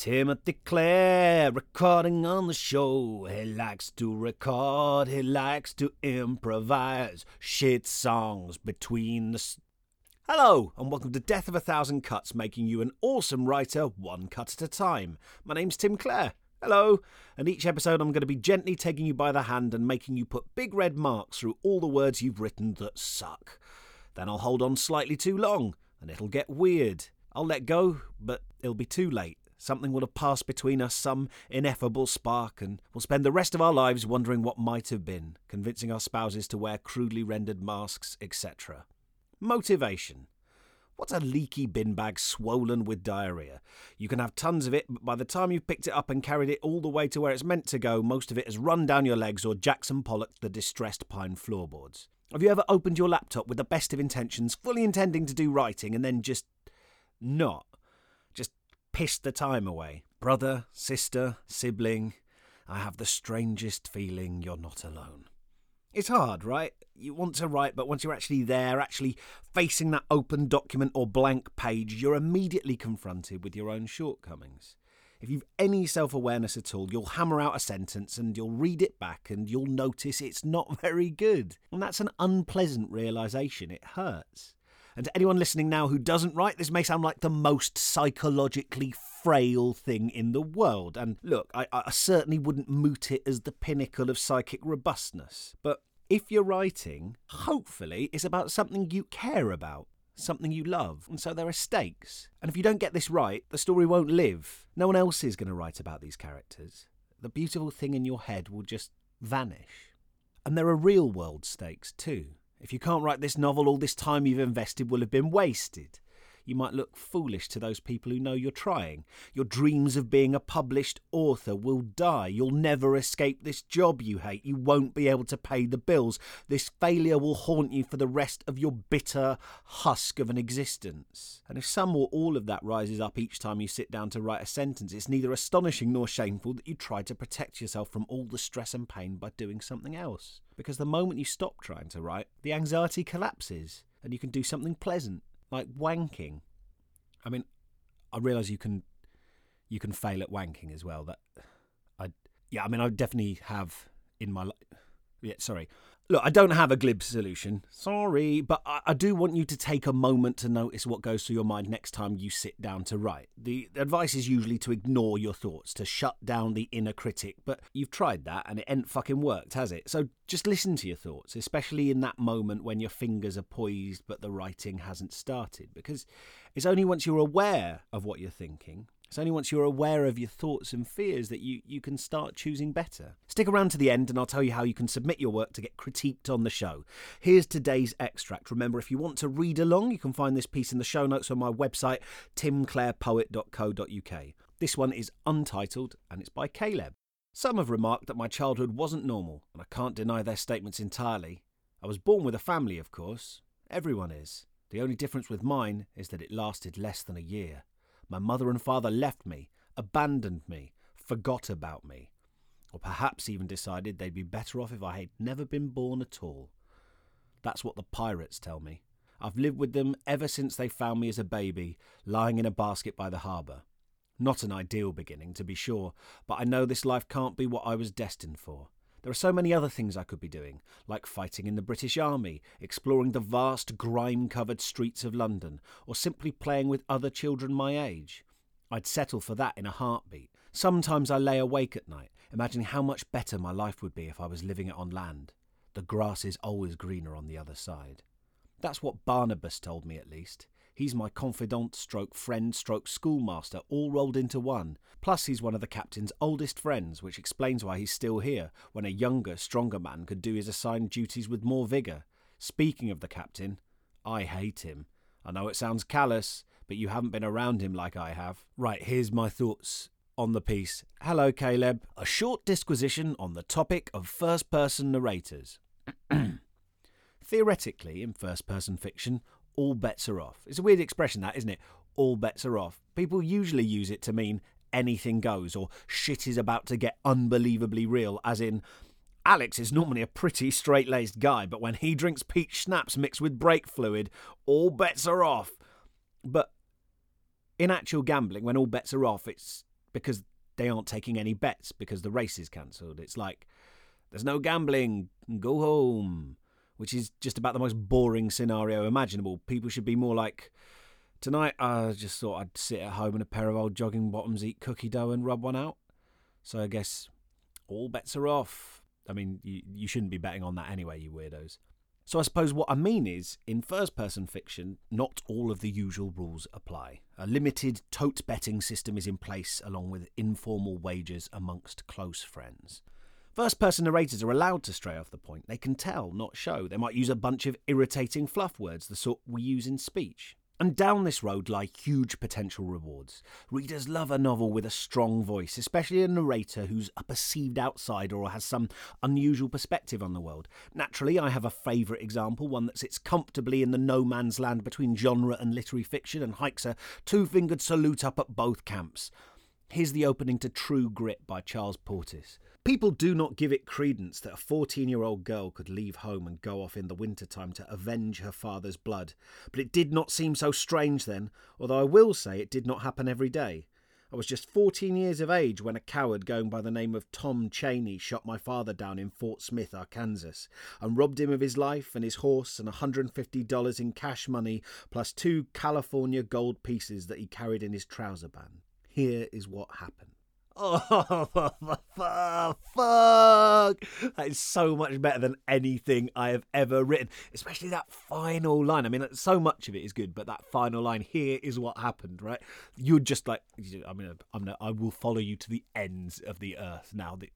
Timothy Clare recording on the show. He likes to record, he likes to improvise shit songs between the. Hello, and welcome to Death of a Thousand Cuts, making you an awesome writer one cut at a time. My name's Tim Clare. Hello, and each episode I'm going to be gently taking you by the hand and making you put big red marks through all the words you've written that suck. Then I'll hold on slightly too long, and it'll get weird. I'll let go, but it'll be too late. Something will have passed between us, some ineffable spark, and we'll spend the rest of our lives wondering what might have been, convincing our spouses to wear crudely rendered masks, etc. Motivation. What's a leaky bin bag swollen with diarrhea? You can have tons of it, but by the time you've picked it up and carried it all the way to where it's meant to go, most of it has run down your legs or Jackson Pollocked the distressed pine floorboards. Have you ever opened your laptop with the best of intentions, fully intending to do writing, and then just not? Pissed the time away? Brother, sister, sibling, I have the strangest feeling you're not alone. It's hard, right? You want to write, but once you're actually there, actually facing that open document or blank page, you're immediately confronted with your own shortcomings. If you've any self awareness at all, you'll hammer out a sentence and you'll read it back and you'll notice it's not very good. And that's an unpleasant realization. It hurts. And to anyone listening now who doesn't write, this may sound like the most psychologically frail thing in the world. And look, I, I certainly wouldn't moot it as the pinnacle of psychic robustness. But if you're writing, hopefully it's about something you care about, something you love. And so there are stakes. And if you don't get this right, the story won't live. No one else is going to write about these characters. The beautiful thing in your head will just vanish. And there are real world stakes too. If you can't write this novel, all this time you've invested will have been wasted. You might look foolish to those people who know you're trying. Your dreams of being a published author will die. You'll never escape this job you hate. You won't be able to pay the bills. This failure will haunt you for the rest of your bitter husk of an existence. And if some or all of that rises up each time you sit down to write a sentence, it's neither astonishing nor shameful that you tried to protect yourself from all the stress and pain by doing something else. Because the moment you stop trying to write, the anxiety collapses and you can do something pleasant like wanking. I mean, I realise you can you can fail at wanking as well. That I yeah, I mean, I definitely have in my. Yeah, sorry. Look, I don't have a glib solution. Sorry, but I, I, do want you to take a moment to notice what goes through your mind next time you sit down to write. The, the advice is usually to ignore your thoughts, to shut down the inner critic, but you've tried that and it ain't fucking worked, has it? So just listen to your thoughts, especially in that moment when your fingers are poised but the writing hasn't started, because it's only once you're aware of what you're thinking it's only once you're aware of your thoughts and fears that you, you can start choosing better. Stick around to the end and I'll tell you how you can submit your work to get critiqued on the show. Here's today's extract. Remember, if you want to read along, you can find this piece in the show notes on my website, timclarepoet.co.uk. This one is untitled and it's by Caleb. Some have remarked that my childhood wasn't normal, and I can't deny their statements entirely. I was born with a family, of course. Everyone is. The only difference with mine is that it lasted less than a year. My mother and father left me, abandoned me, forgot about me, or perhaps even decided they'd be better off if I had never been born at all. That's what the pirates tell me. I've lived with them ever since they found me as a baby, lying in a basket by the harbour. Not an ideal beginning, to be sure, but I know this life can't be what I was destined for. There are so many other things I could be doing, like fighting in the British Army, exploring the vast grime covered streets of London, or simply playing with other children my age. I'd settle for that in a heartbeat. Sometimes I lay awake at night, imagining how much better my life would be if I was living it on land. The grass is always greener on the other side. That's what Barnabas told me, at least. He's my confidant, stroke friend, stroke schoolmaster, all rolled into one. Plus, he's one of the captain's oldest friends, which explains why he's still here, when a younger, stronger man could do his assigned duties with more vigour. Speaking of the captain, I hate him. I know it sounds callous, but you haven't been around him like I have. Right, here's my thoughts on the piece. Hello, Caleb. A short disquisition on the topic of first person narrators. Theoretically, in first person fiction, all bets are off. It's a weird expression, that, isn't it? All bets are off. People usually use it to mean anything goes or shit is about to get unbelievably real, as in, Alex is normally a pretty straight laced guy, but when he drinks peach schnapps mixed with brake fluid, all bets are off. But in actual gambling, when all bets are off, it's because they aren't taking any bets because the race is cancelled. It's like, there's no gambling, go home, which is just about the most boring scenario imaginable. People should be more like, tonight I just thought I'd sit at home in a pair of old jogging bottoms, eat cookie dough, and rub one out. So I guess all bets are off. I mean, you, you shouldn't be betting on that anyway, you weirdos. So I suppose what I mean is, in first person fiction, not all of the usual rules apply. A limited tote betting system is in place, along with informal wagers amongst close friends. First person narrators are allowed to stray off the point. They can tell, not show. They might use a bunch of irritating fluff words, the sort we use in speech. And down this road lie huge potential rewards. Readers love a novel with a strong voice, especially a narrator who's a perceived outsider or has some unusual perspective on the world. Naturally, I have a favourite example, one that sits comfortably in the no man's land between genre and literary fiction and hikes a two fingered salute up at both camps. Here's the opening to True Grit by Charles Portis. People do not give it credence that a 14 year old girl could leave home and go off in the winter time to avenge her father's blood. But it did not seem so strange then, although I will say it did not happen every day. I was just 14 years of age when a coward going by the name of Tom Chaney shot my father down in Fort Smith, Arkansas, and robbed him of his life and his horse and $150 in cash money, plus two California gold pieces that he carried in his trouser band. Here is what happened. Oh, fuck. That is so much better than anything I have ever written, especially that final line. I mean, so much of it is good, but that final line, here is what happened, right? You're just like, I mean, I'm I will follow you to the ends of the earth now. The,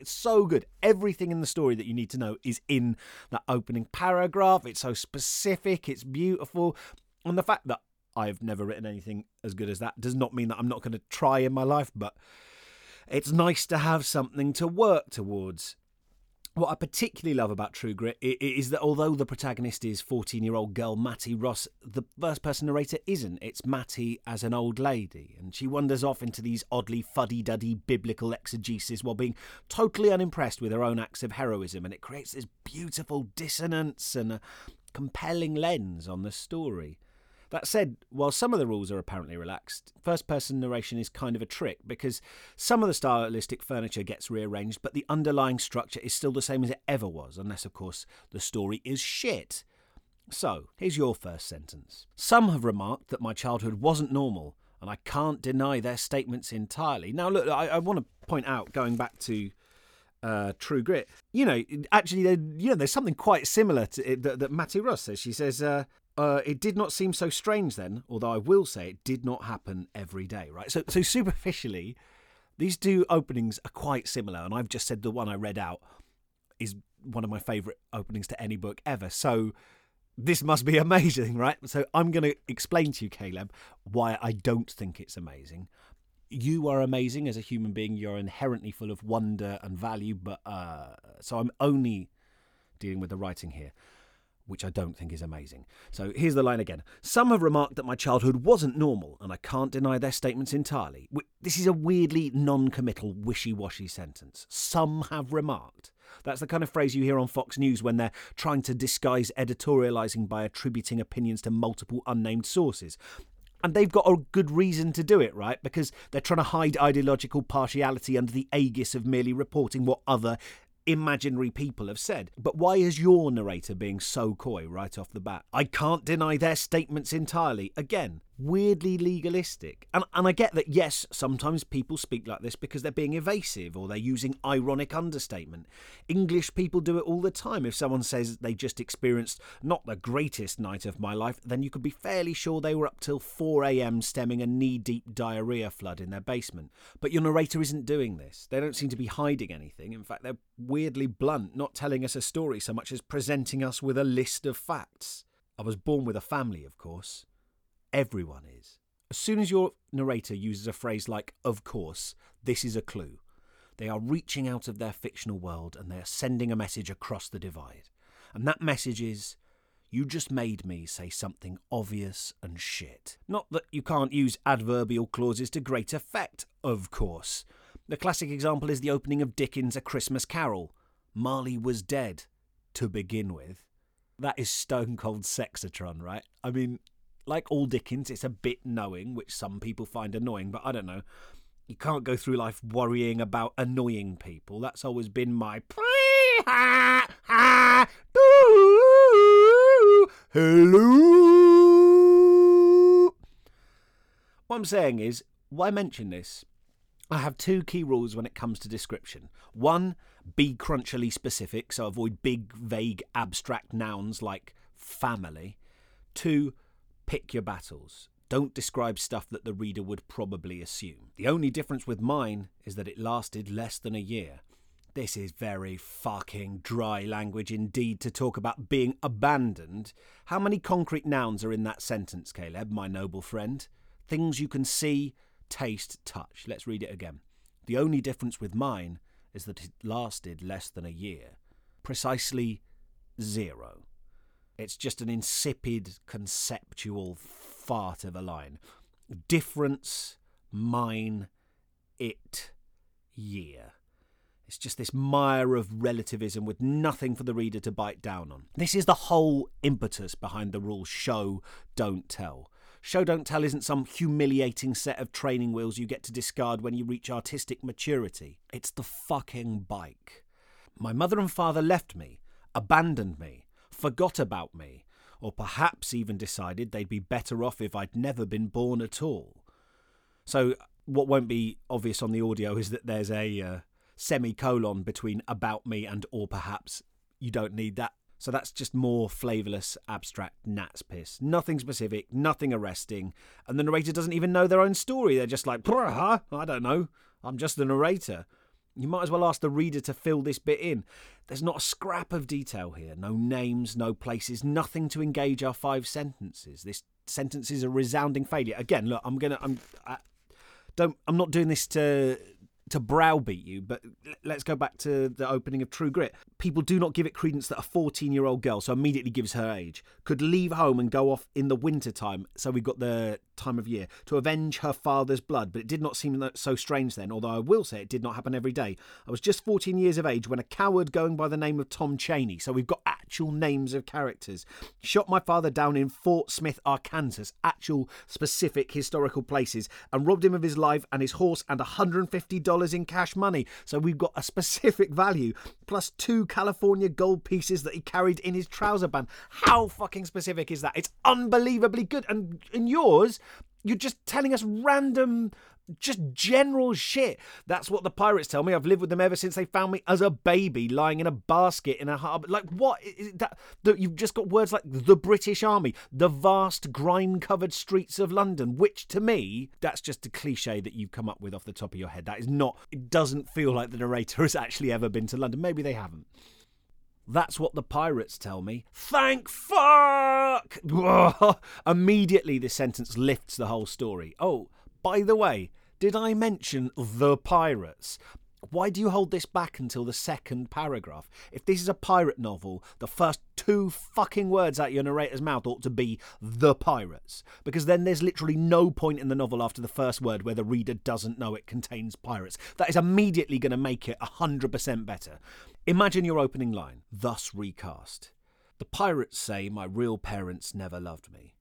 it's so good. Everything in the story that you need to know is in that opening paragraph. It's so specific, it's beautiful. And the fact that I've never written anything as good as that does not mean that I'm not going to try in my life, but it's nice to have something to work towards. What I particularly love about True Grit is that although the protagonist is 14 year old girl Mattie Ross, the first person narrator isn't. It's Mattie as an old lady, and she wanders off into these oddly fuddy duddy biblical exegesis while being totally unimpressed with her own acts of heroism, and it creates this beautiful dissonance and a compelling lens on the story. That said, while some of the rules are apparently relaxed, first person narration is kind of a trick because some of the stylistic furniture gets rearranged, but the underlying structure is still the same as it ever was, unless, of course, the story is shit. So, here's your first sentence. Some have remarked that my childhood wasn't normal, and I can't deny their statements entirely. Now, look, I, I want to point out, going back to uh, True Grit. You know, actually, you know, there's something quite similar to it that, that Mattie Ross says. She says, uh, uh, it did not seem so strange then, although I will say it did not happen every day, right? So, so superficially, these two openings are quite similar, and I've just said the one I read out is one of my favourite openings to any book ever. So, this must be amazing, right? So, I'm going to explain to you, Caleb, why I don't think it's amazing. You are amazing as a human being. You're inherently full of wonder and value, but uh, so I'm only dealing with the writing here which I don't think is amazing. So here's the line again. Some have remarked that my childhood wasn't normal, and I can't deny their statements entirely. This is a weirdly non committal, wishy washy sentence. Some have remarked. That's the kind of phrase you hear on Fox News when they're trying to disguise editorialising by attributing opinions to multiple unnamed sources. And they've got a good reason to do it, right? Because they're trying to hide ideological partiality under the aegis of merely reporting what other imaginary people have said. But why is your narrator being so coy right off the bat? I can't deny their statements entirely. Again, weirdly legalistic. And, and I get that, yes, sometimes people speak like this because they're being evasive or they're using ironic understatement. English people do it all the time. If someone says they just experienced not the greatest night of my life, then you could be fairly sure they were up till 4am stemming a knee deep diarrhea flood in their basement. But your narrator isn't doing this. They don't seem to be hiding anything. In fact, they're weirdly blunt, not telling us a story so much as presenting us with a list of facts. I was born with a family, of course. Everyone is. As soon as your narrator uses a phrase like, of course, this is a clue. They are reaching out of their fictional world and they are sending a message across the divide. And that message is, you just made me say something obvious and shit. Not that you can't use adverbial clauses to great effect, of course. The classic example is the opening of Dickens' A Christmas Carol. Marley was dead, to begin with. That is stone cold sexatron, right? I mean, like all Dickens, it's a bit knowing, which some people find annoying, but I don't know. You can't go through life worrying about annoying people. That's always been my. Hello. What I'm saying is, why mention this? I have two key rules when it comes to description. One, be crunchily specific, so avoid big, vague, abstract nouns like family. Two, pick your battles. Don't describe stuff that the reader would probably assume. The only difference with mine is that it lasted less than a year. This is very fucking dry language indeed to talk about being abandoned. How many concrete nouns are in that sentence, Caleb, my noble friend? Things you can see, taste, touch. Let's read it again. The only difference with mine is that it lasted less than a year. Precisely zero. It's just an insipid, conceptual fart of a line. Difference, mine, it, year. It's just this mire of relativism with nothing for the reader to bite down on. This is the whole impetus behind the rule show, don't tell. Show Don't Tell isn't some humiliating set of training wheels you get to discard when you reach artistic maturity. It's the fucking bike. My mother and father left me, abandoned me, forgot about me, or perhaps even decided they'd be better off if I'd never been born at all. So, what won't be obvious on the audio is that there's a uh, semicolon between about me and or perhaps. You don't need that. So that's just more flavourless, abstract gnat's piss. Nothing specific, nothing arresting, and the narrator doesn't even know their own story. They're just like, huh? I don't know. I'm just the narrator. You might as well ask the reader to fill this bit in. There's not a scrap of detail here. No names, no places, nothing to engage our five sentences. This sentence is a resounding failure. Again, look, I'm gonna, I'm, I, don't, I'm not doing this to to browbeat you, but let's go back to the opening of True Grit. People do not give it credence that a 14 year old girl, so immediately gives her age, could leave home and go off in the winter time, so we've got the time of year, to avenge her father's blood. But it did not seem so strange then, although I will say it did not happen every day. I was just 14 years of age when a coward going by the name of Tom Chaney, so we've got actual names of characters, shot my father down in Fort Smith, Arkansas, actual specific historical places, and robbed him of his life and his horse and $150 in cash money. So we've got a specific value plus two California gold pieces that he carried in his trouser band. How fucking specific is that? It's unbelievably good. And in yours, you're just telling us random just general shit. That's what the pirates tell me. I've lived with them ever since they found me as a baby lying in a basket in a harbour. Like, what? That, that, you've just got words like the British Army, the vast grime covered streets of London, which to me, that's just a cliche that you've come up with off the top of your head. That is not, it doesn't feel like the narrator has actually ever been to London. Maybe they haven't. That's what the pirates tell me. Thank fuck! Immediately, this sentence lifts the whole story. Oh, by the way, did I mention the pirates? Why do you hold this back until the second paragraph? If this is a pirate novel, the first two fucking words out your narrator's mouth ought to be the pirates. Because then there's literally no point in the novel after the first word where the reader doesn't know it contains pirates. That is immediately going to make it 100% better. Imagine your opening line, thus recast. The pirates say my real parents never loved me.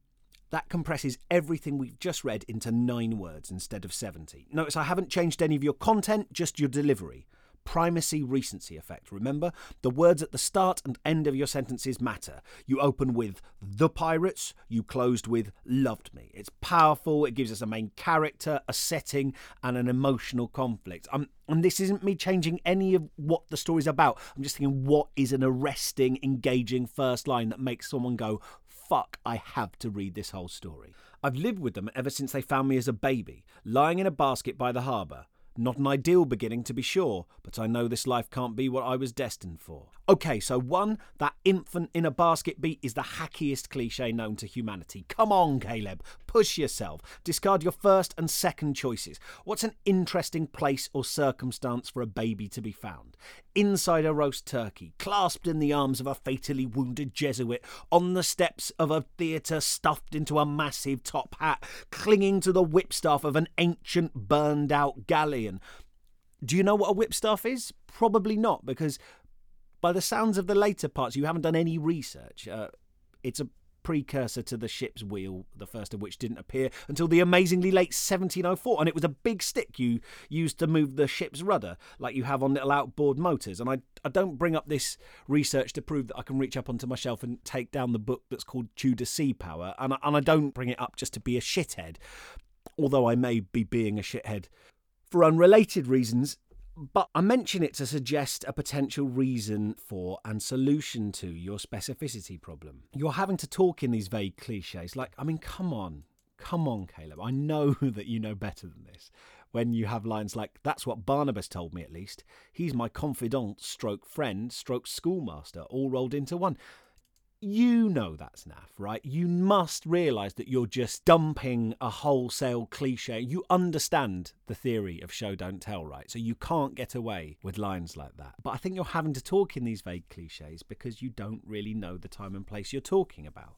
That compresses everything we've just read into nine words instead of 70. Notice I haven't changed any of your content, just your delivery. Primacy recency effect. Remember, the words at the start and end of your sentences matter. You open with the pirates, you closed with loved me. It's powerful, it gives us a main character, a setting, and an emotional conflict. I'm, and this isn't me changing any of what the story's about. I'm just thinking, what is an arresting, engaging first line that makes someone go, fuck, I have to read this whole story. I've lived with them ever since they found me as a baby, lying in a basket by the harbour. Not an ideal beginning, to be sure, but I know this life can't be what I was destined for. Okay, so one, that infant in a basket beat is the hackiest cliche known to humanity. Come on, Caleb, push yourself. Discard your first and second choices. What's an interesting place or circumstance for a baby to be found? Inside a roast turkey, clasped in the arms of a fatally wounded Jesuit, on the steps of a theatre stuffed into a massive top hat, clinging to the whipstaff of an ancient burned out galleon. Do you know what a whipstaff is? Probably not, because by the sounds of the later parts, you haven't done any research. Uh, it's a precursor to the ship's wheel, the first of which didn't appear until the amazingly late 1704. And it was a big stick you used to move the ship's rudder, like you have on little outboard motors. And I, I don't bring up this research to prove that I can reach up onto my shelf and take down the book that's called Tudor Sea Power. And I, and I don't bring it up just to be a shithead, although I may be being a shithead for unrelated reasons but I mention it to suggest a potential reason for and solution to your specificity problem. You're having to talk in these vague cliches. Like, I mean, come on. Come on, Caleb. I know that you know better than this. When you have lines like, that's what Barnabas told me at least. He's my confidant, stroke friend, stroke schoolmaster, all rolled into one you know that's naff, right? You must realise that you're just dumping a wholesale cliche. You understand the theory of show don't tell, right? So you can't get away with lines like that. But I think you're having to talk in these vague cliches because you don't really know the time and place you're talking about.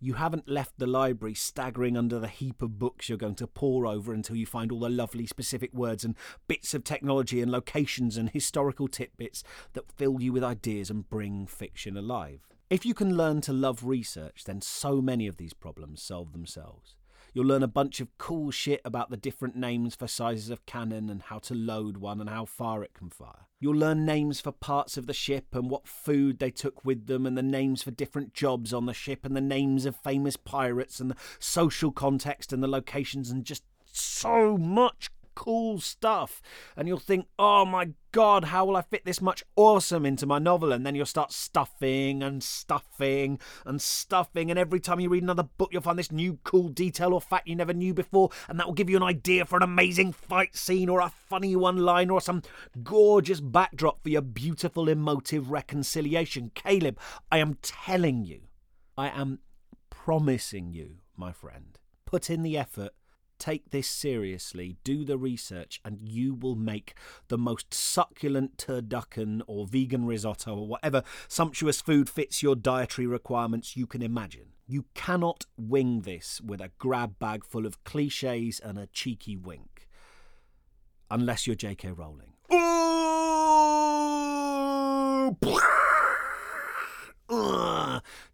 You haven't left the library staggering under the heap of books you're going to pore over until you find all the lovely specific words and bits of technology and locations and historical tidbits that fill you with ideas and bring fiction alive. If you can learn to love research, then so many of these problems solve themselves. You'll learn a bunch of cool shit about the different names for sizes of cannon and how to load one and how far it can fire. You'll learn names for parts of the ship and what food they took with them, and the names for different jobs on the ship, and the names of famous pirates, and the social context and the locations, and just so much cool stuff. And you'll think, oh my god, how will I fit this much awesome into my novel? And then you'll start stuffing and stuffing and stuffing. And every time you read another book, you'll find this new cool detail or fact you never knew before. And that will give you an idea for an amazing fight scene or a funny one line or some gorgeous backdrop for your beautiful emotive reconciliation. Caleb, I am telling you, I am promising you, my friend, put in the effort take this seriously, do the research, and you will make the most succulent turducken or vegan risotto or whatever sumptuous food fits your dietary requirements you can imagine. You cannot wing this with a grab bag full of cliches and a cheeky wink. Unless you're J.K. Rowling.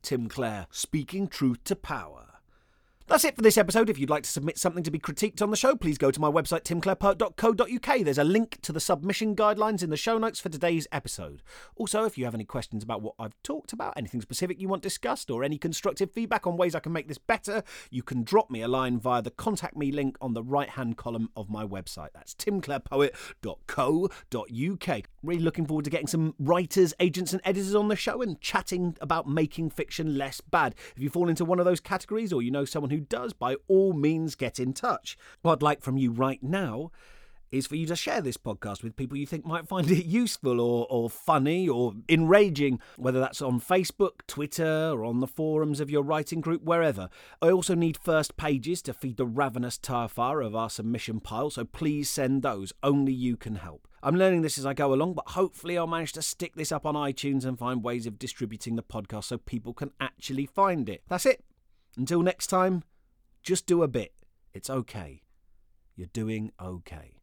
Tim Clare, speaking truth to power. That's it for this episode. If you'd like to submit something to be critiqued on the show, please go to my website, timclarepoet.co.uk. There's a link to the submission guidelines in the show notes for today's episode. Also, if you have any questions about what I've talked about, anything specific you want discussed, or any constructive feedback on ways I can make this better, you can drop me a line via the contact me link on the right hand column of my website. That's timclarepoet.co.uk. Really looking forward to getting some writers, agents, and editors on the show and chatting about making fiction less bad. If you fall into one of those categories or you know someone who who does, by all means get in touch. What I'd like from you right now is for you to share this podcast with people you think might find it useful or, or funny or enraging, whether that's on Facebook, Twitter, or on the forums of your writing group, wherever. I also need first pages to feed the ravenous tarfar of our submission pile, so please send those. Only you can help. I'm learning this as I go along, but hopefully I'll manage to stick this up on iTunes and find ways of distributing the podcast so people can actually find it. That's it. Until next time, just do a bit. It's okay. You're doing okay.